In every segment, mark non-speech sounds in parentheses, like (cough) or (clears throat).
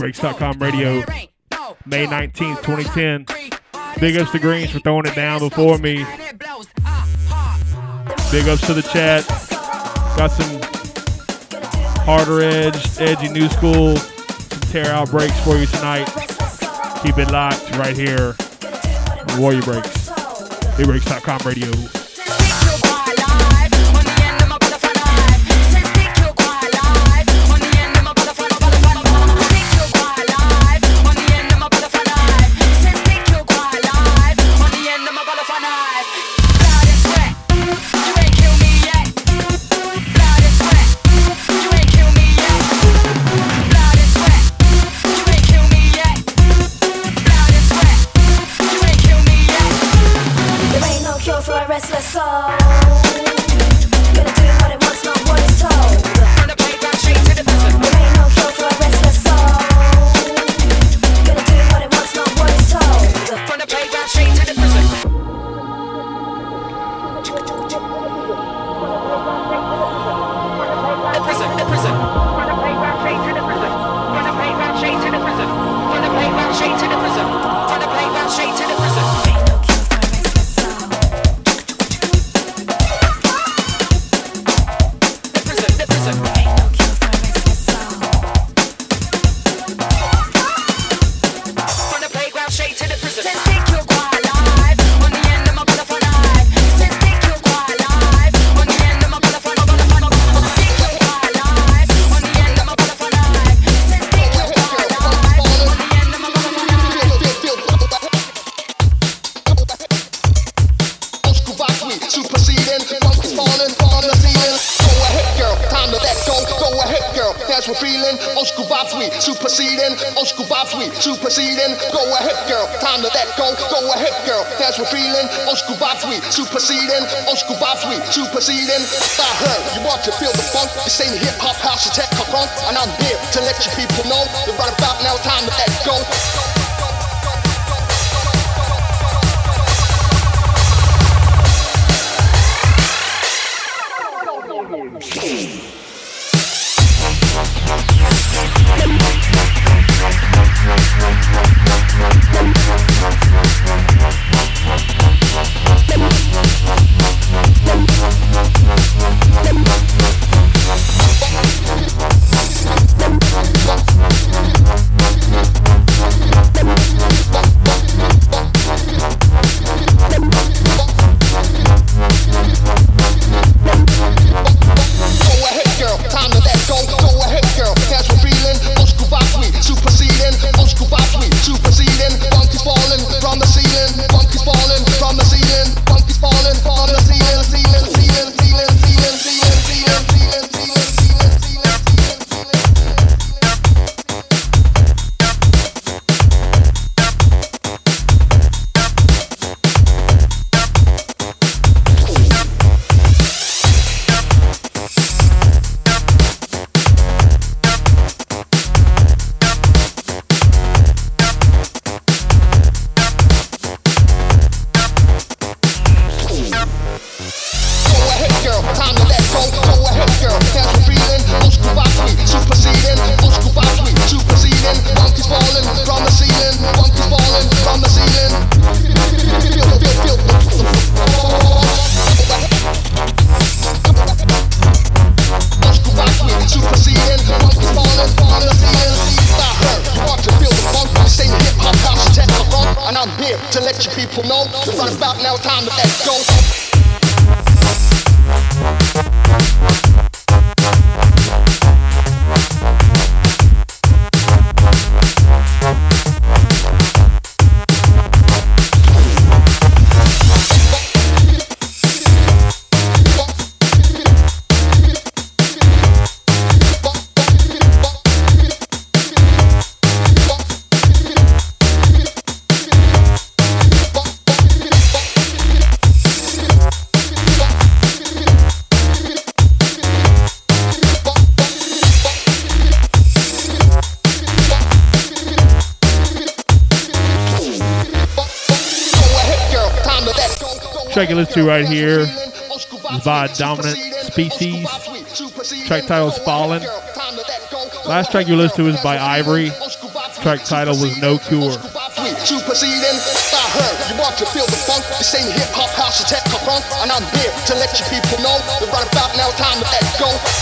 Nubreaks.com radio. May 19th, 2010. Big ups to Greens for throwing it down before me. Big ups to the chat. Got some harder edge, edgy new school, some tear out breaks for you tonight. Keep it locked right here. Warrior Breaks. Nubreaks.com radio. Here is by Dominant Species. Track title is Fallen. Last track you listened to was by Ivory. Track title was No Cure. To proceeding, I heard you want to feel the funk. This ain't hip hop, house, or tech punk, and I'm here to let you people know right about now, time to let. Go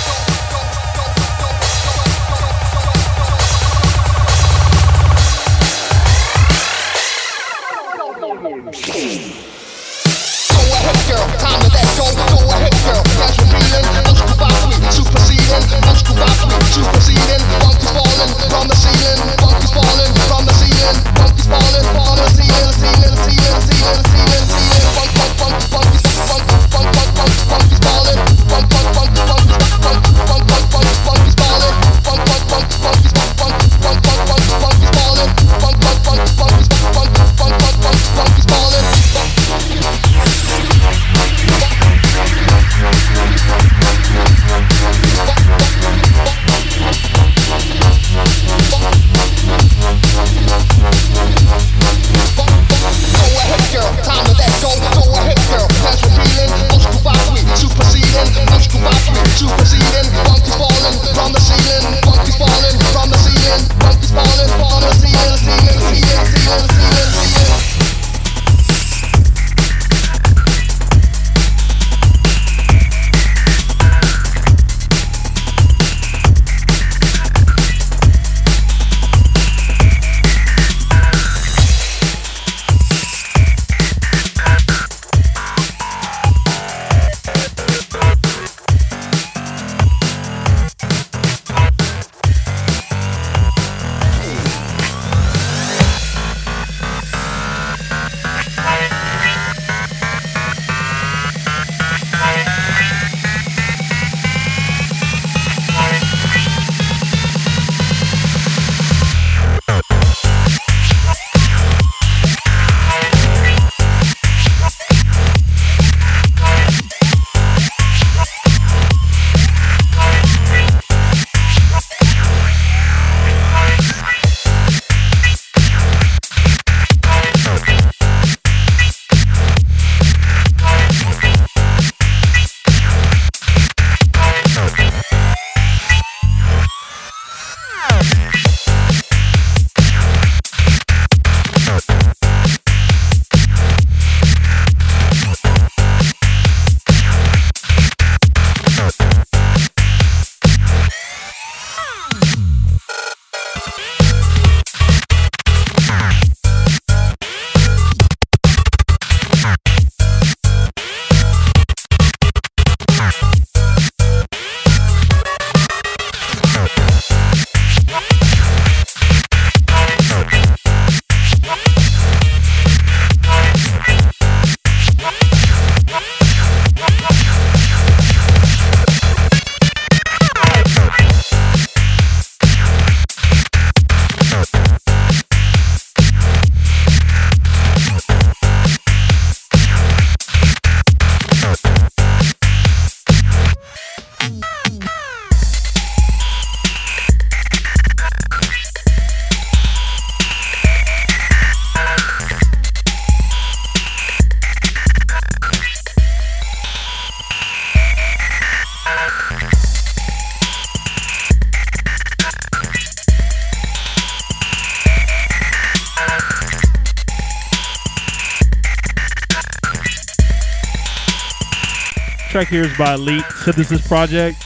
Track here is by Elite Synthesis Project.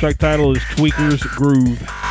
Track title is Tweakers Groove.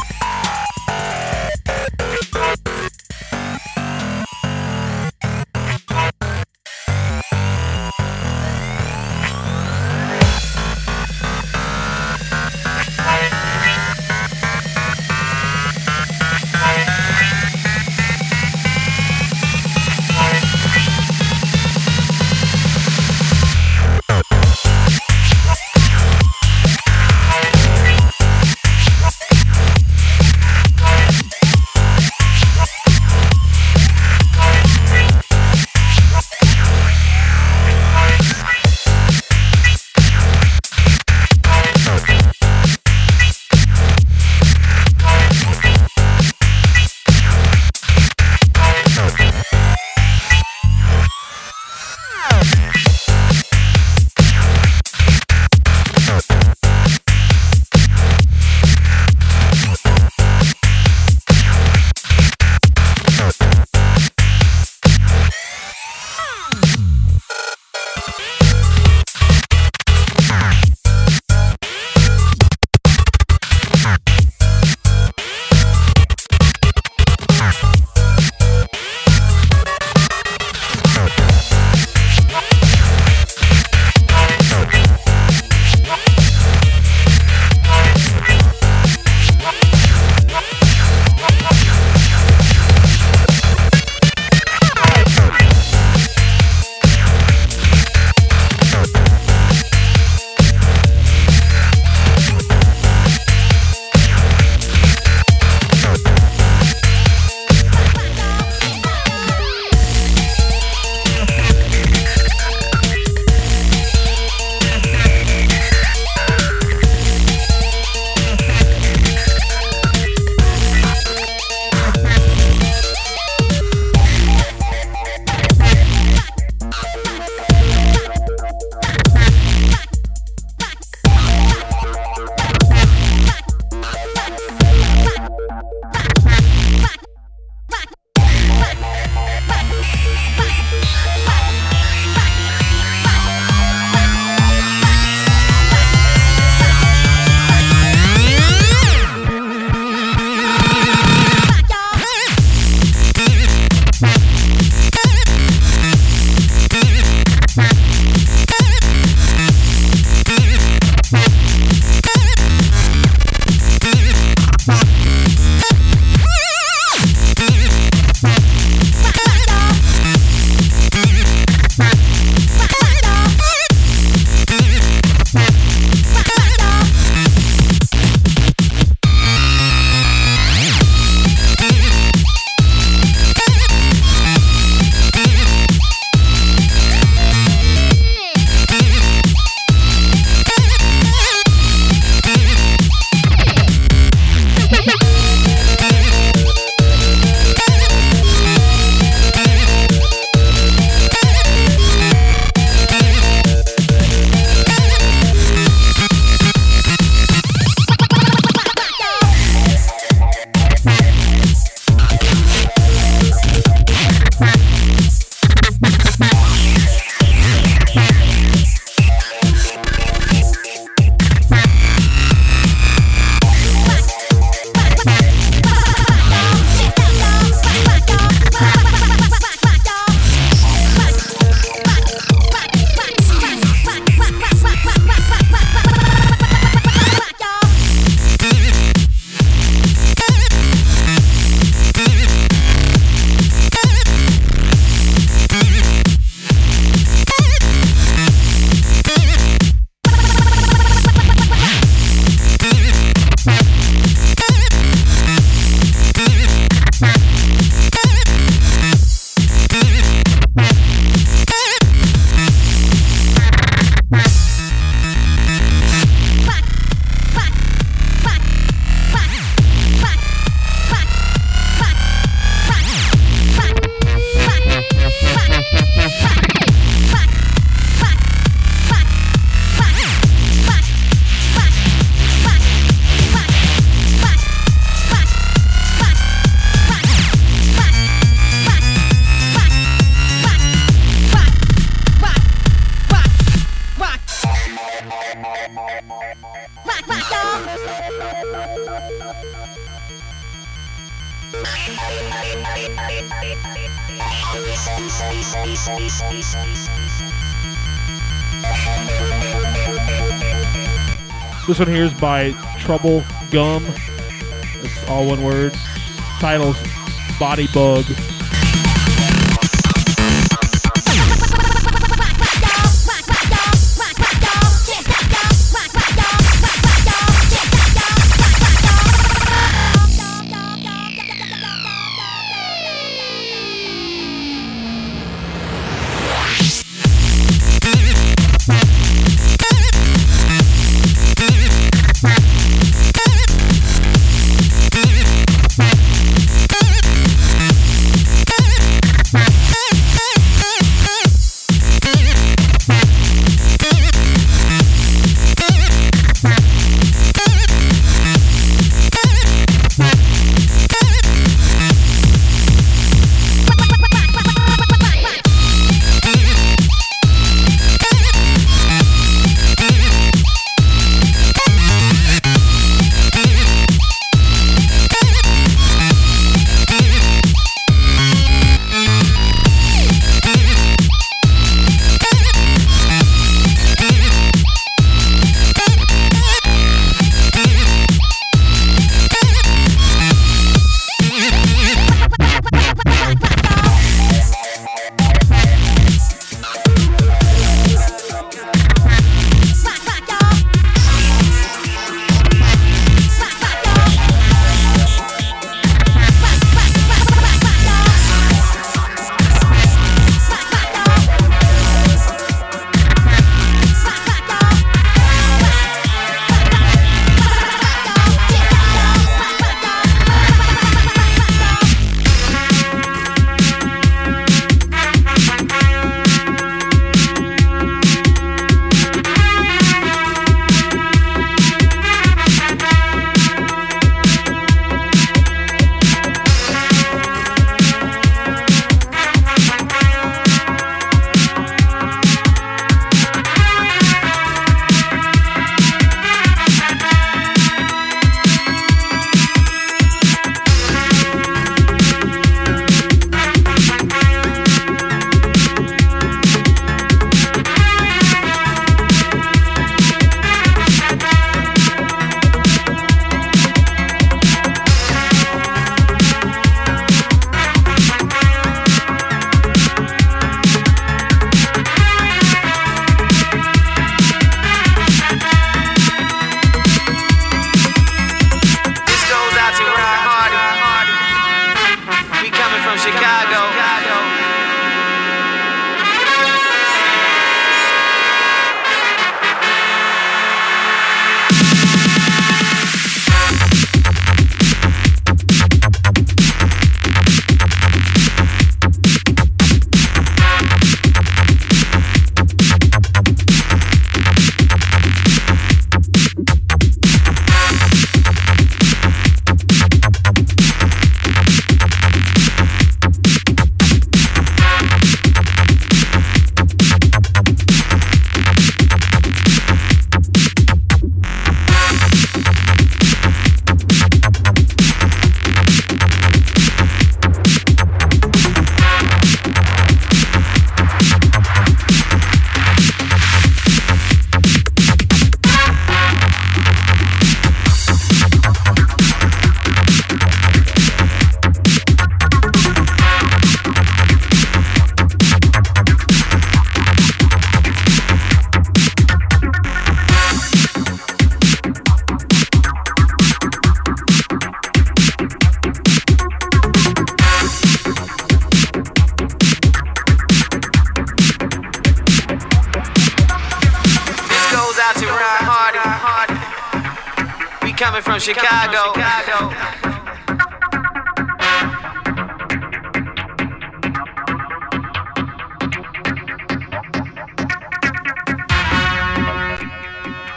By Trouble Gum. It's all one word. Title's Body Bug.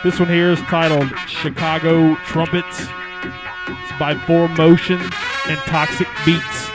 This one here is titled Chicago Trumpets. It's by Four Motion and Toxic Beats.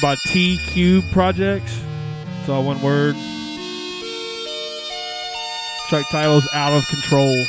By T Cube Projects. It's all one word. Track title is Out of Control.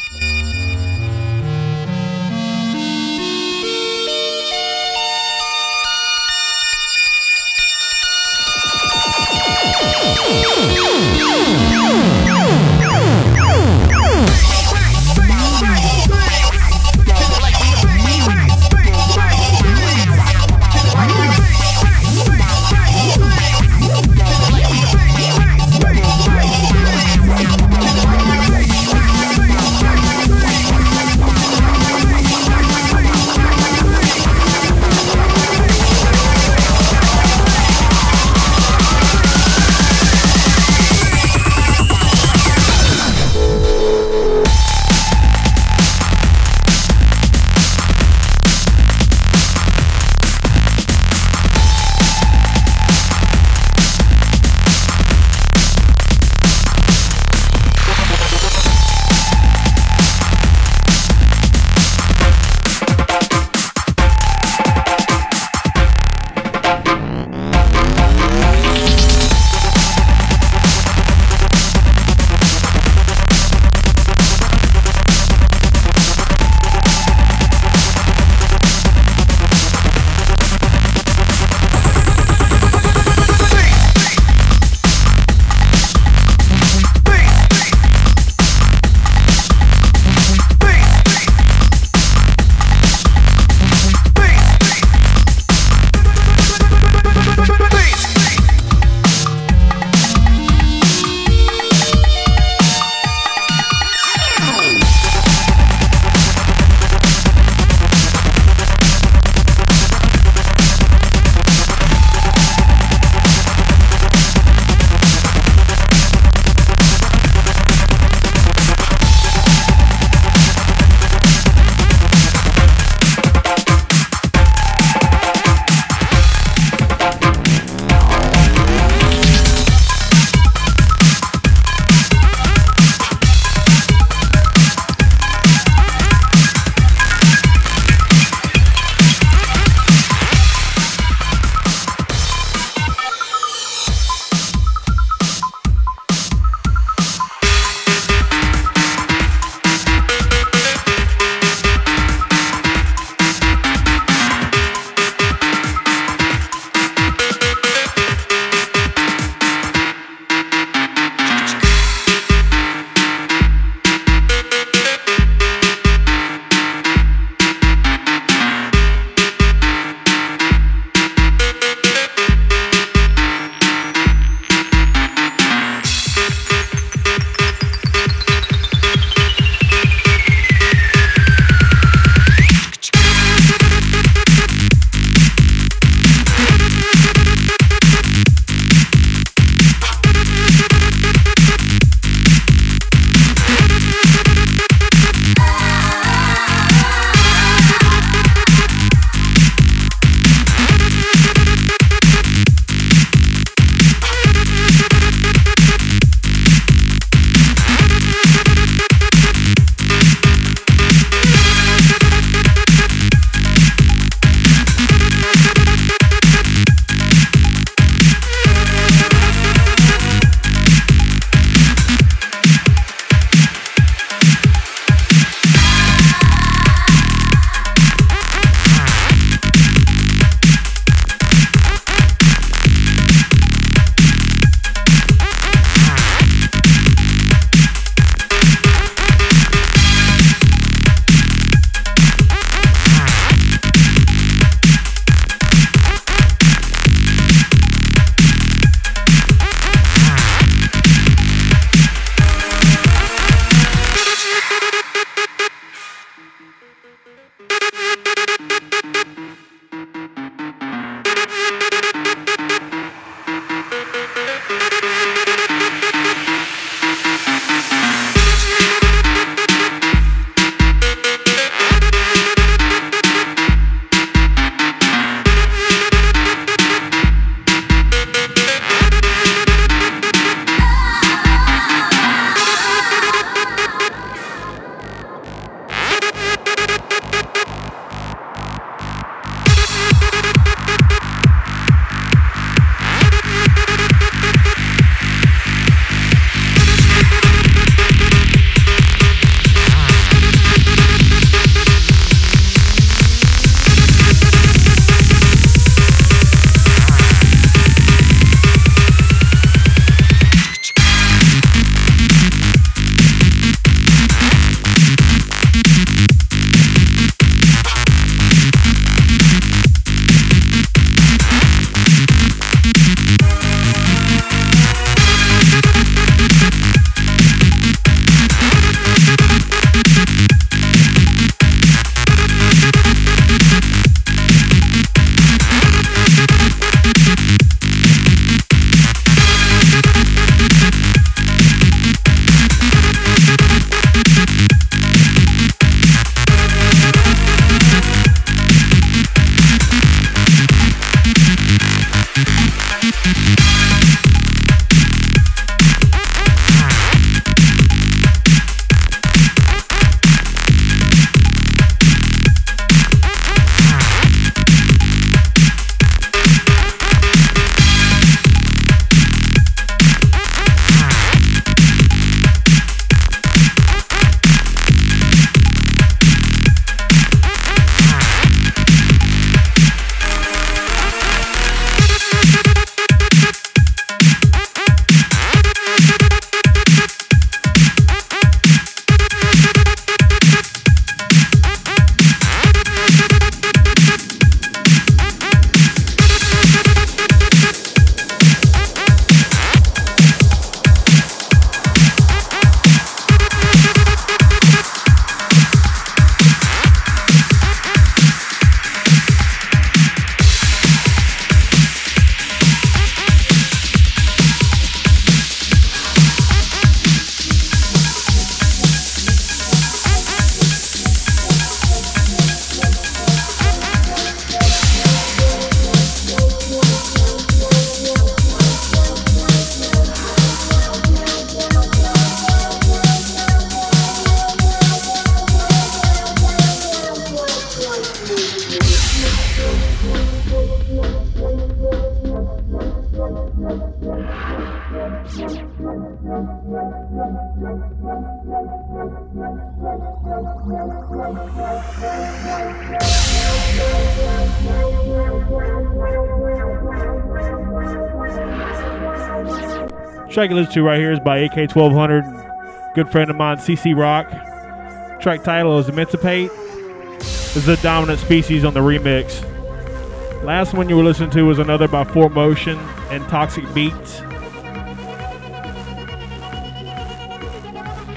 Track you listen to right here is by AK1200, good friend of mine, CC Rock. Track title is Emancipate. Is the dominant species on the remix. Last one you were listening to was another by Four Motion and Toxic Beats.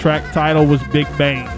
Track title was Big Bang.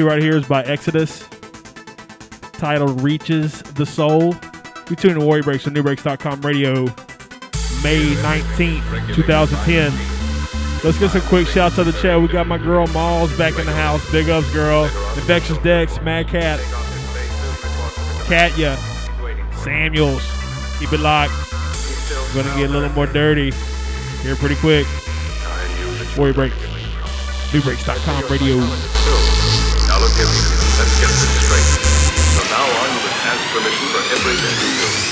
To right here is by Exodus, titled Reaches the Soul. We tune in Warrior Breaks on NuBreaks.com radio, May 19th, 2010. Let's get some quick shouts to the chat. We got my girl Malls back in the house. Big ups, girl. Infectious Dex, Mad Cat, Katya, Samuels. Keep it locked. We're gonna get a little more dirty here pretty quick. Warrior Break. NuBreaks.com radio. Permission for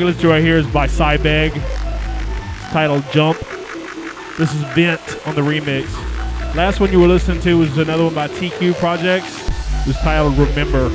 track to right here is by Cybeg. It's titled Jump. This is Vent on the remix. Last one you were listening to was another one by TQ Projects. It was titled Remember.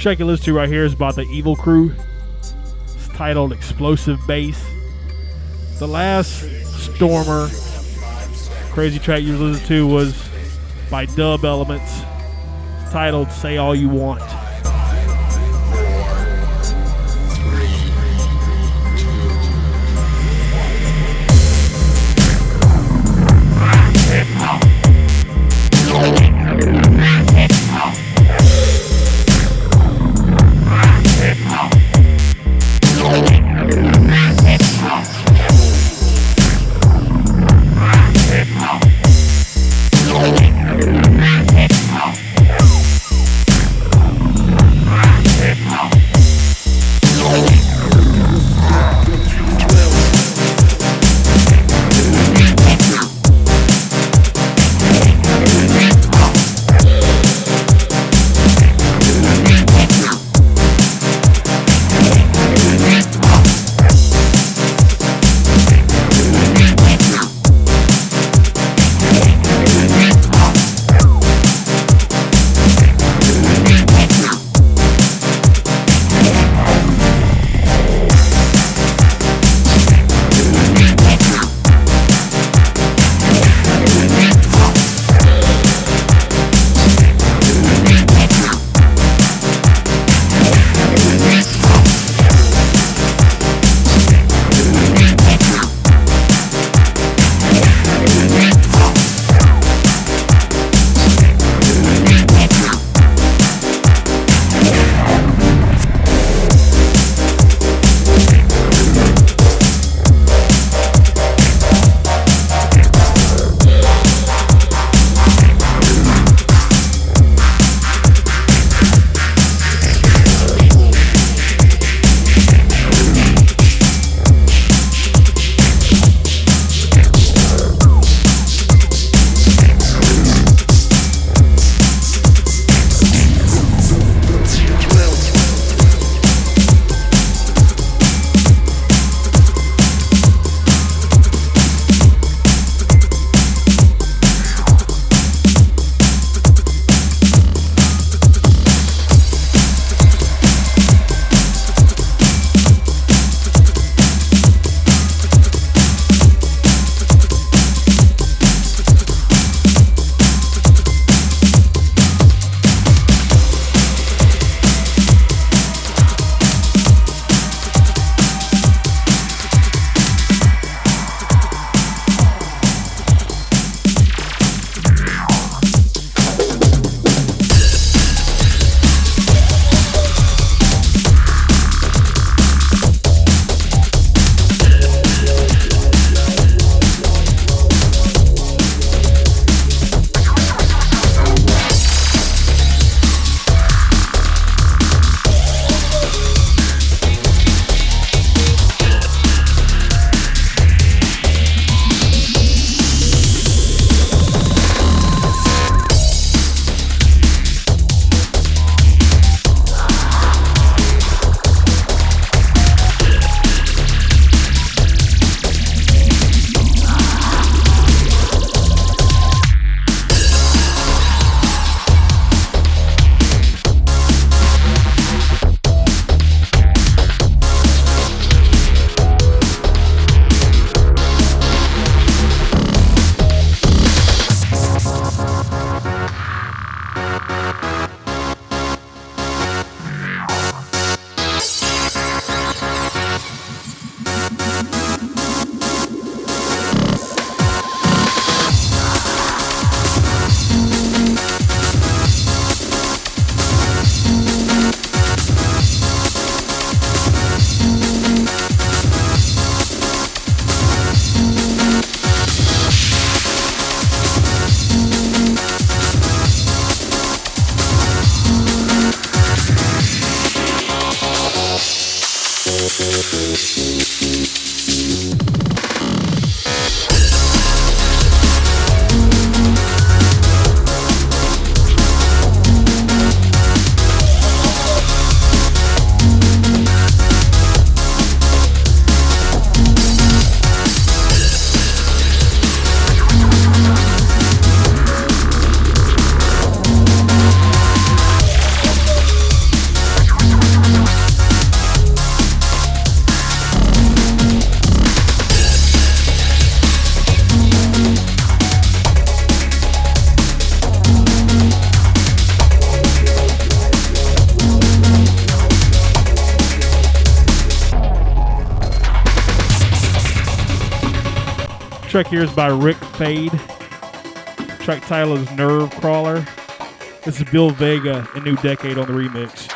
Track you listen to right here is about the Evil Crew. It's titled Explosive Bass. The last Stormer crazy track you listened to was by Dub Elements. It's titled Say All You Want. Track here is by Rick Fade. Track title is Nerve Crawler. This is Bill Vega A New Decade on the remix.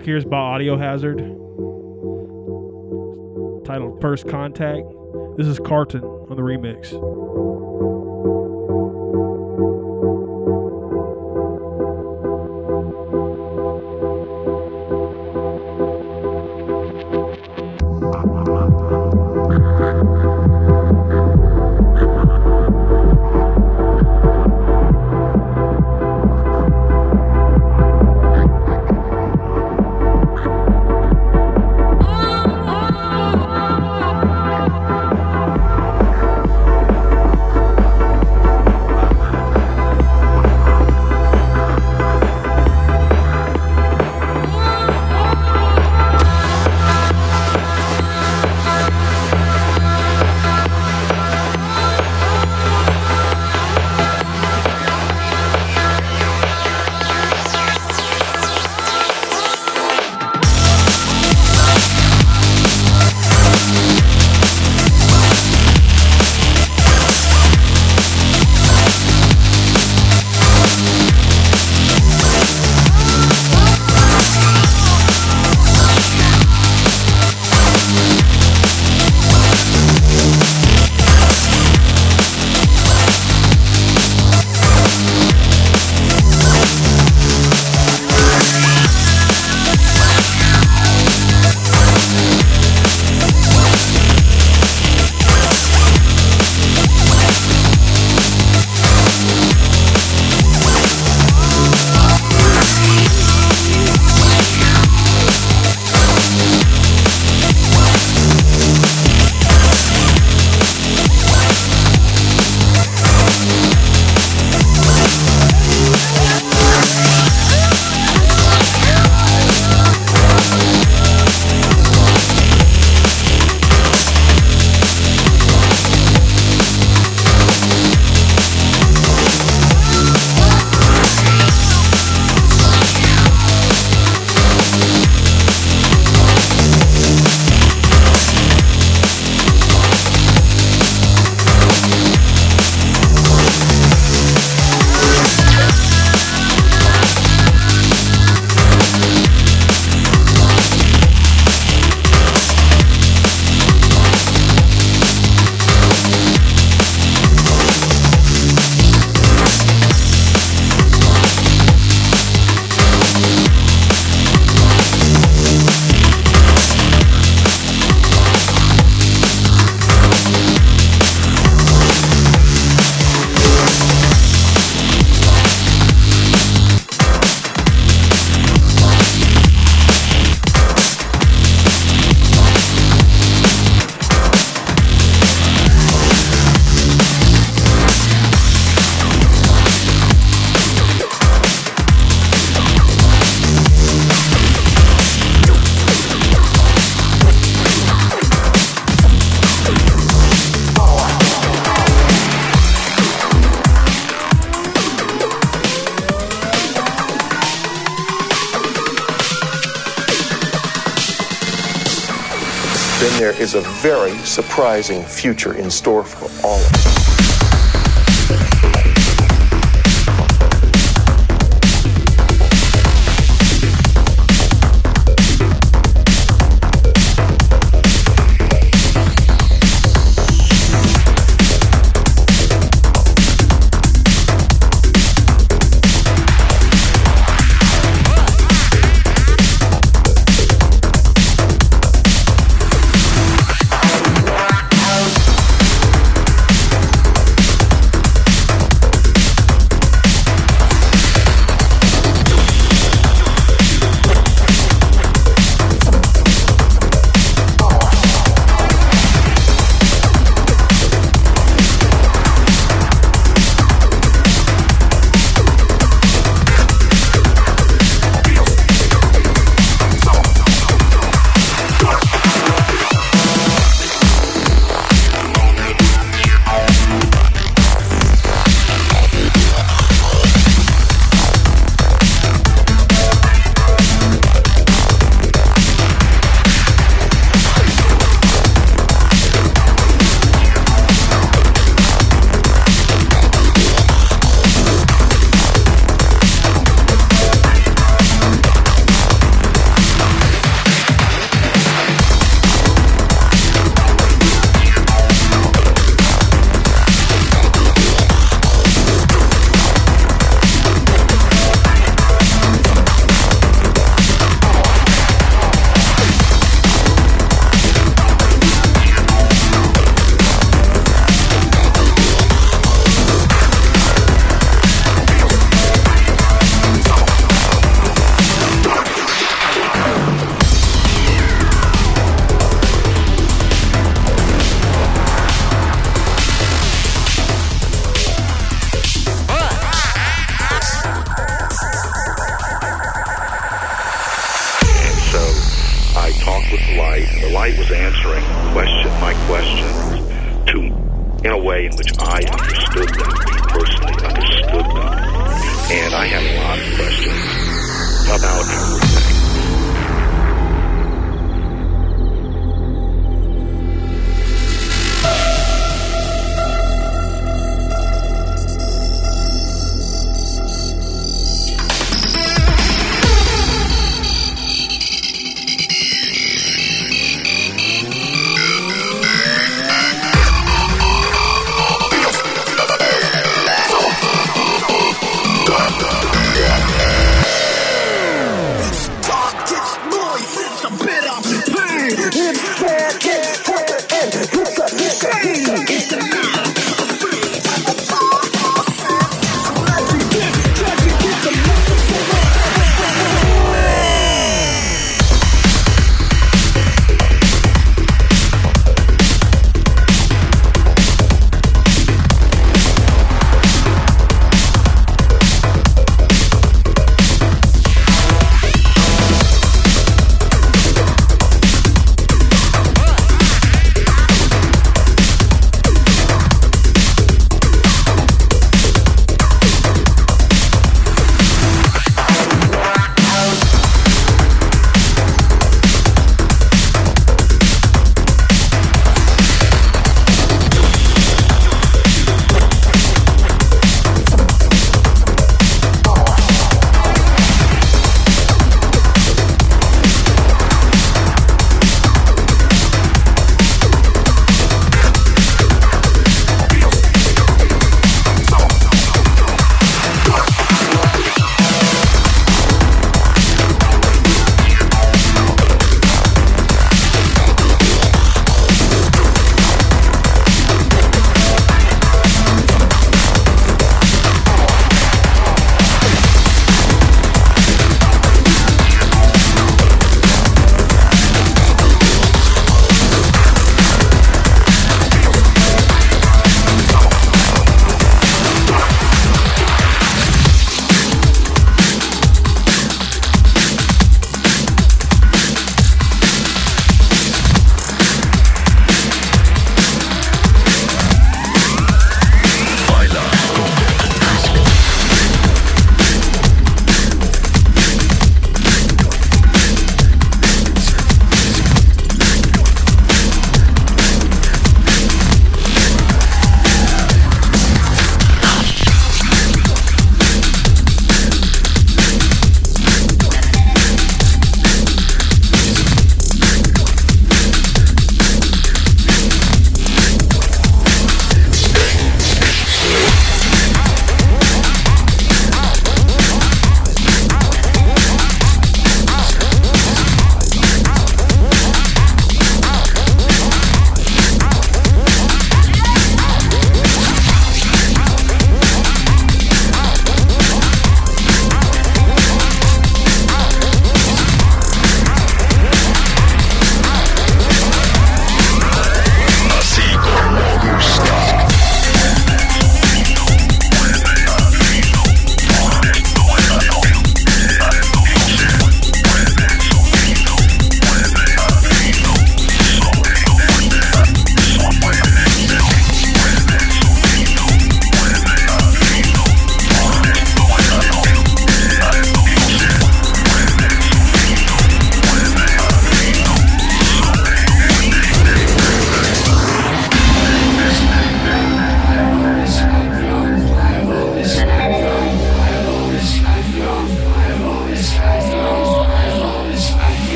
Track here is by Audio Hazard. Titled First Contact. This is Carton on the remix. Surprising future in store for all of us.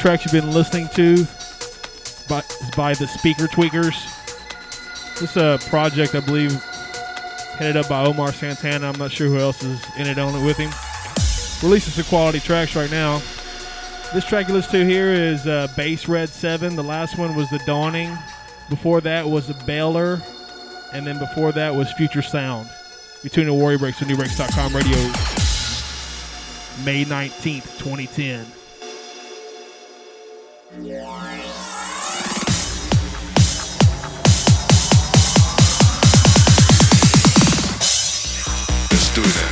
Tracks you've been listening to by, by the Speaker Tweakers. This is a project I believe headed up by Omar Santana. I'm not sure who else is in it on it with him. Releasing some quality tracks right now. This track you listen to here is uh, Bass Red 7. The last one was The Dawning. Before that was The Baylor. And then before that was Future Sound. You're tuning to Warrior Breaks on Nubreaks.com radio. May 19th, 2010. Let's do that.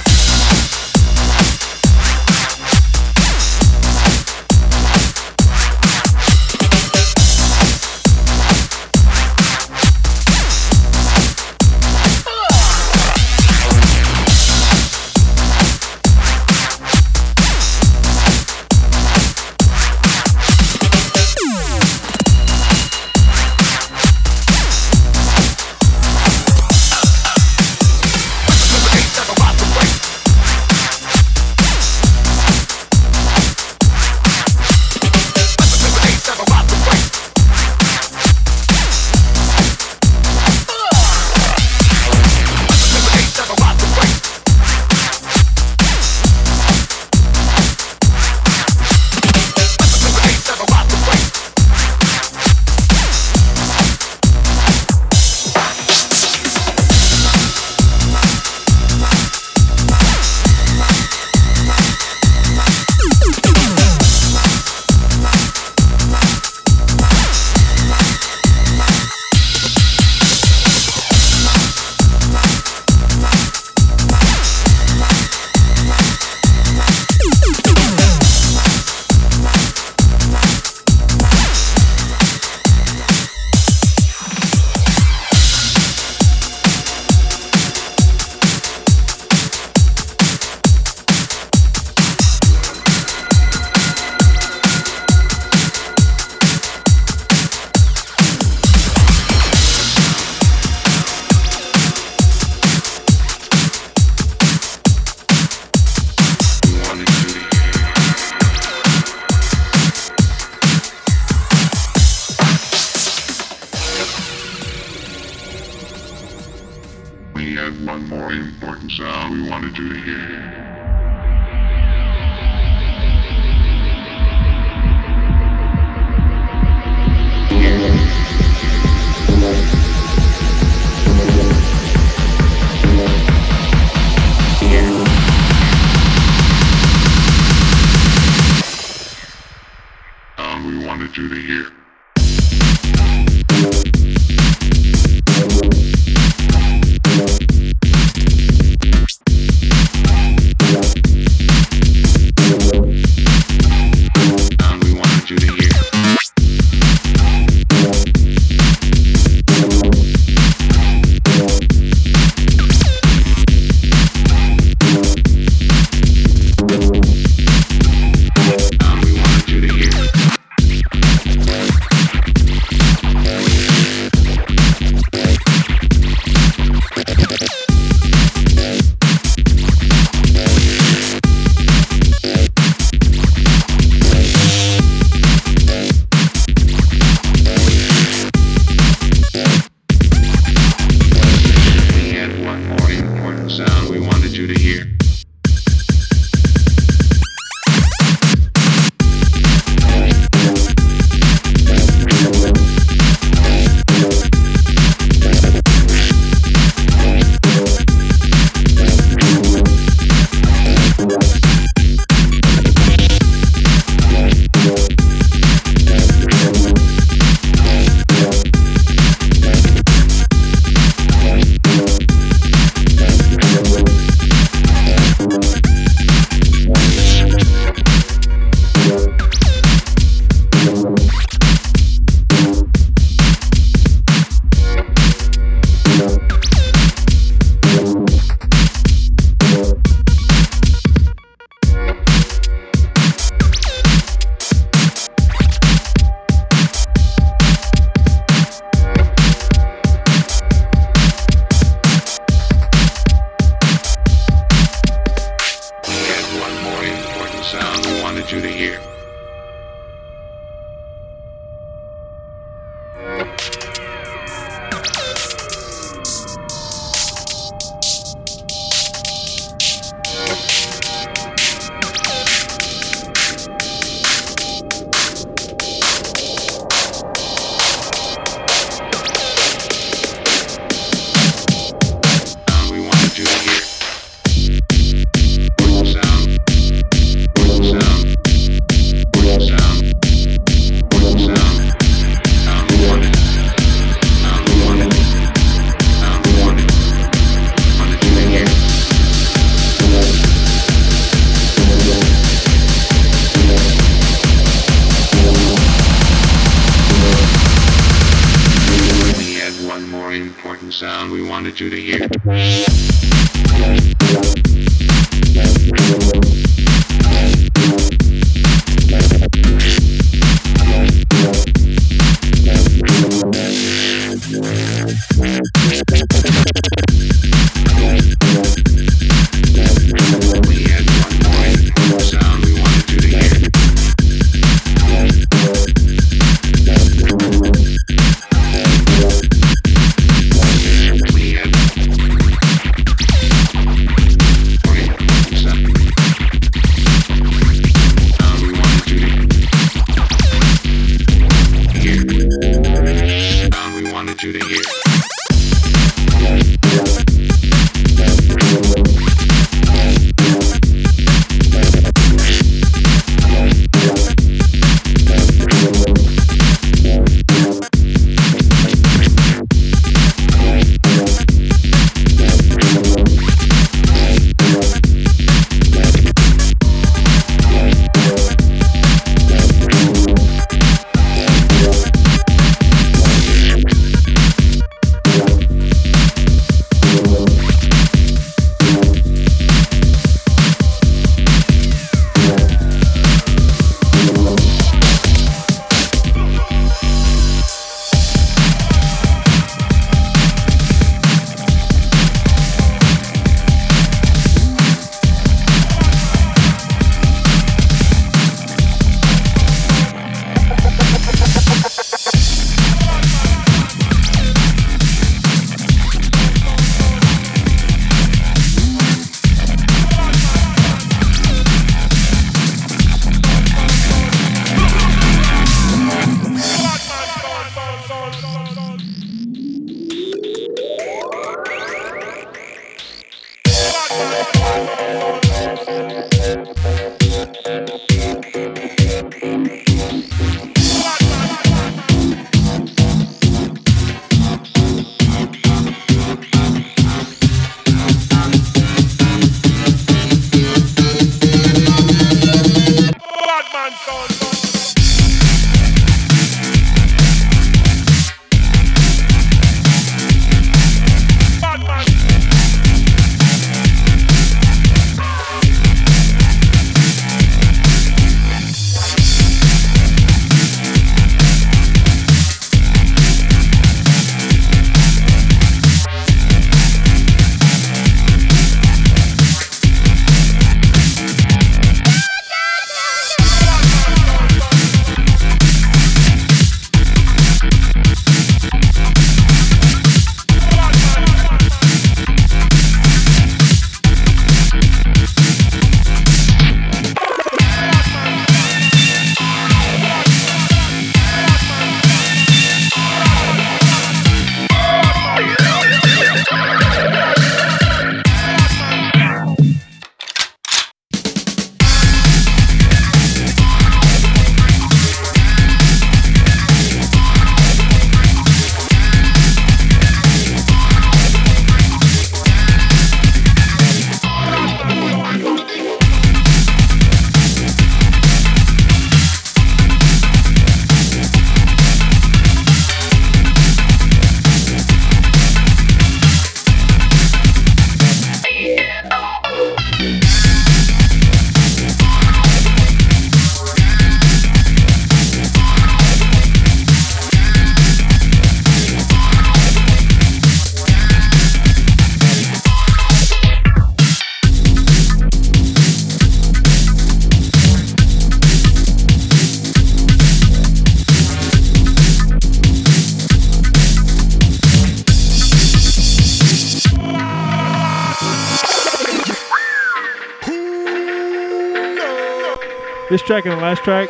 Track and the last track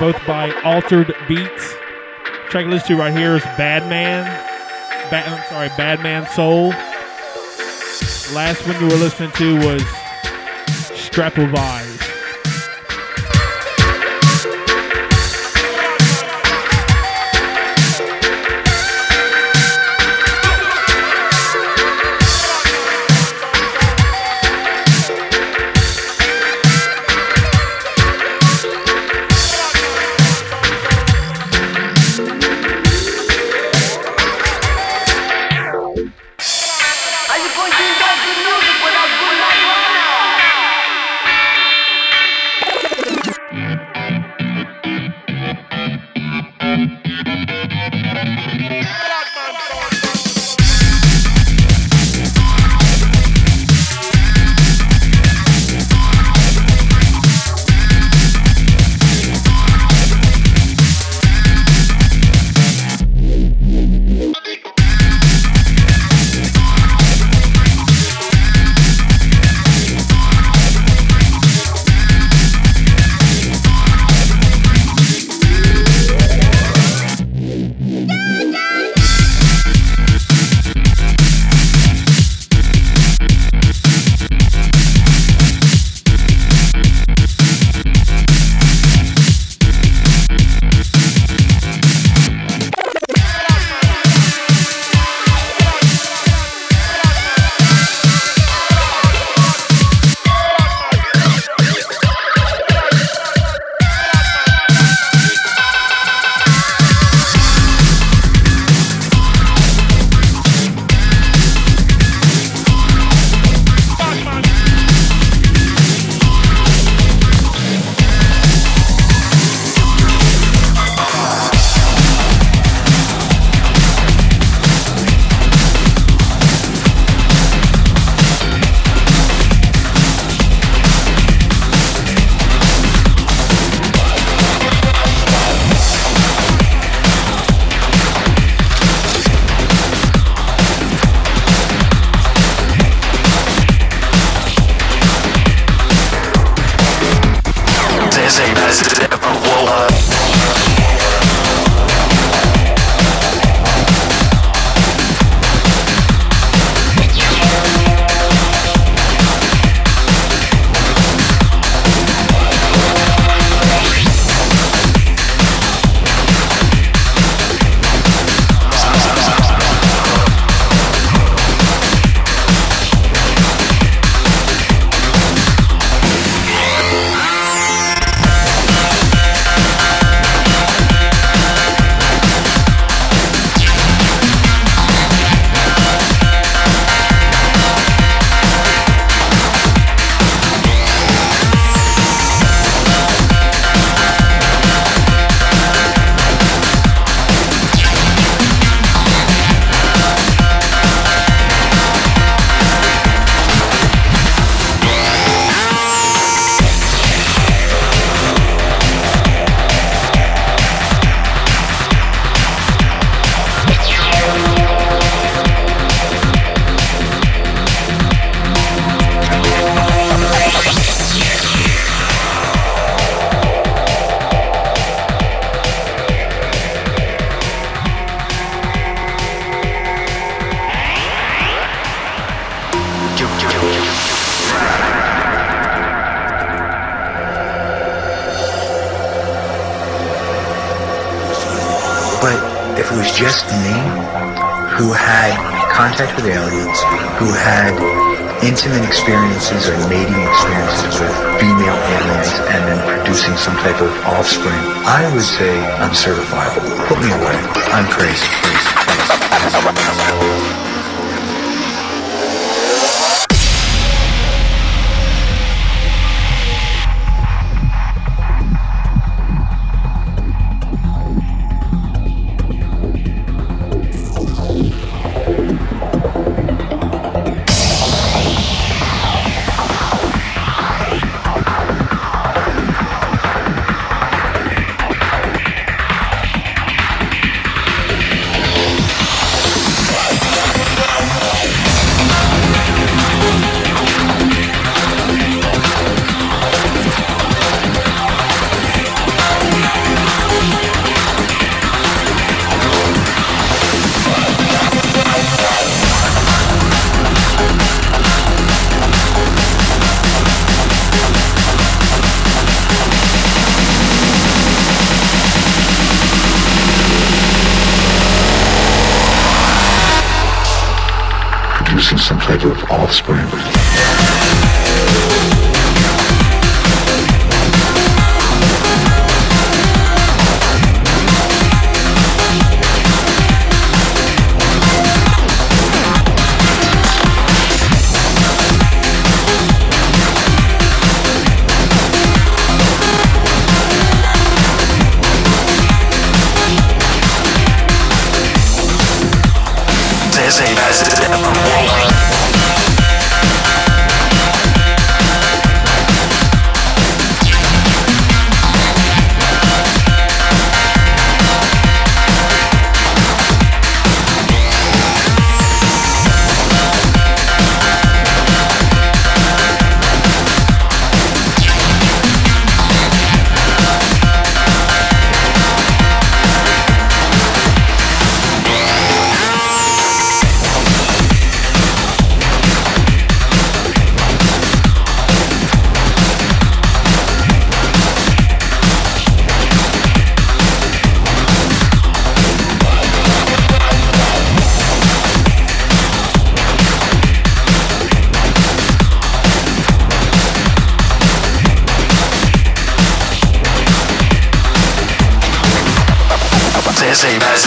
both by Altered Beats. track I listen to right here is Bad Man. Bad, I'm sorry, Bad Man Soul. Last one you were listening to was Strapovise.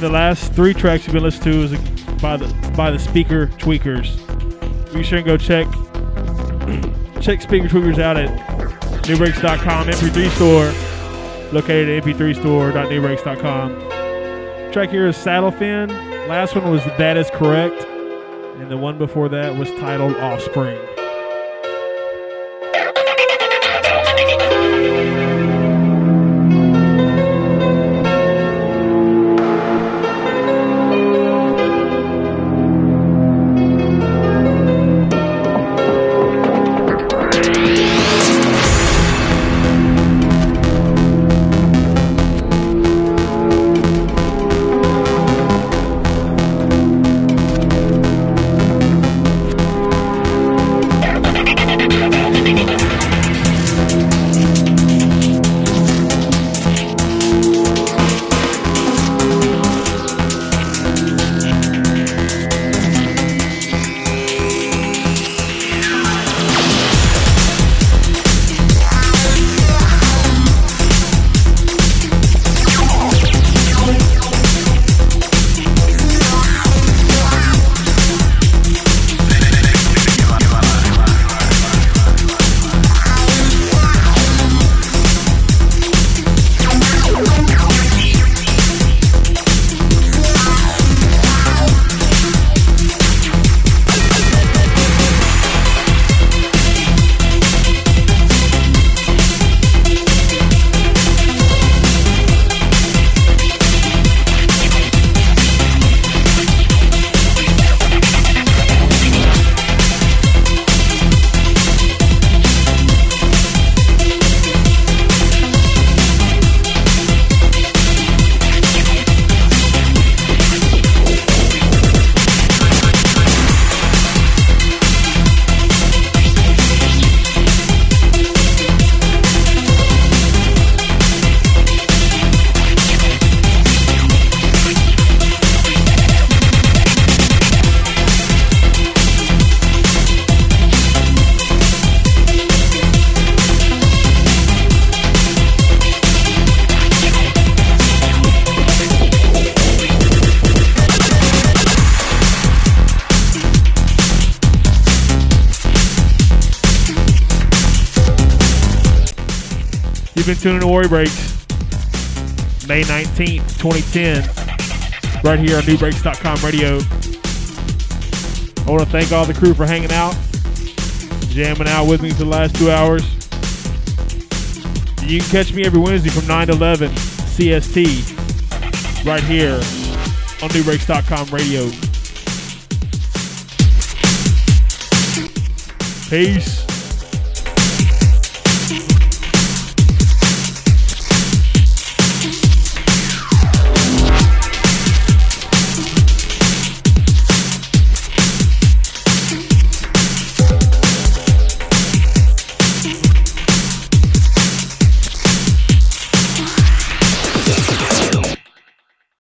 the last three tracks you've been listening to is by the by the Speaker Tweakers. Be sure and go check (clears throat) check speaker tweakers out at nubreaks.com MP3 store, located at mp3store.nubreaks.com. Track here is Saddle Fin. Last one was That Is Correct, and the one before that was titled Offspring. Tuning to Warrior Breaks, May 19th, 2010, right here on Nubreaks.com radio. I want to thank all the crew for hanging out, jamming out with me for the last two hours. You can catch me every Wednesday from 9 to 11 CST, right here on Nubreaks.com radio. Peace.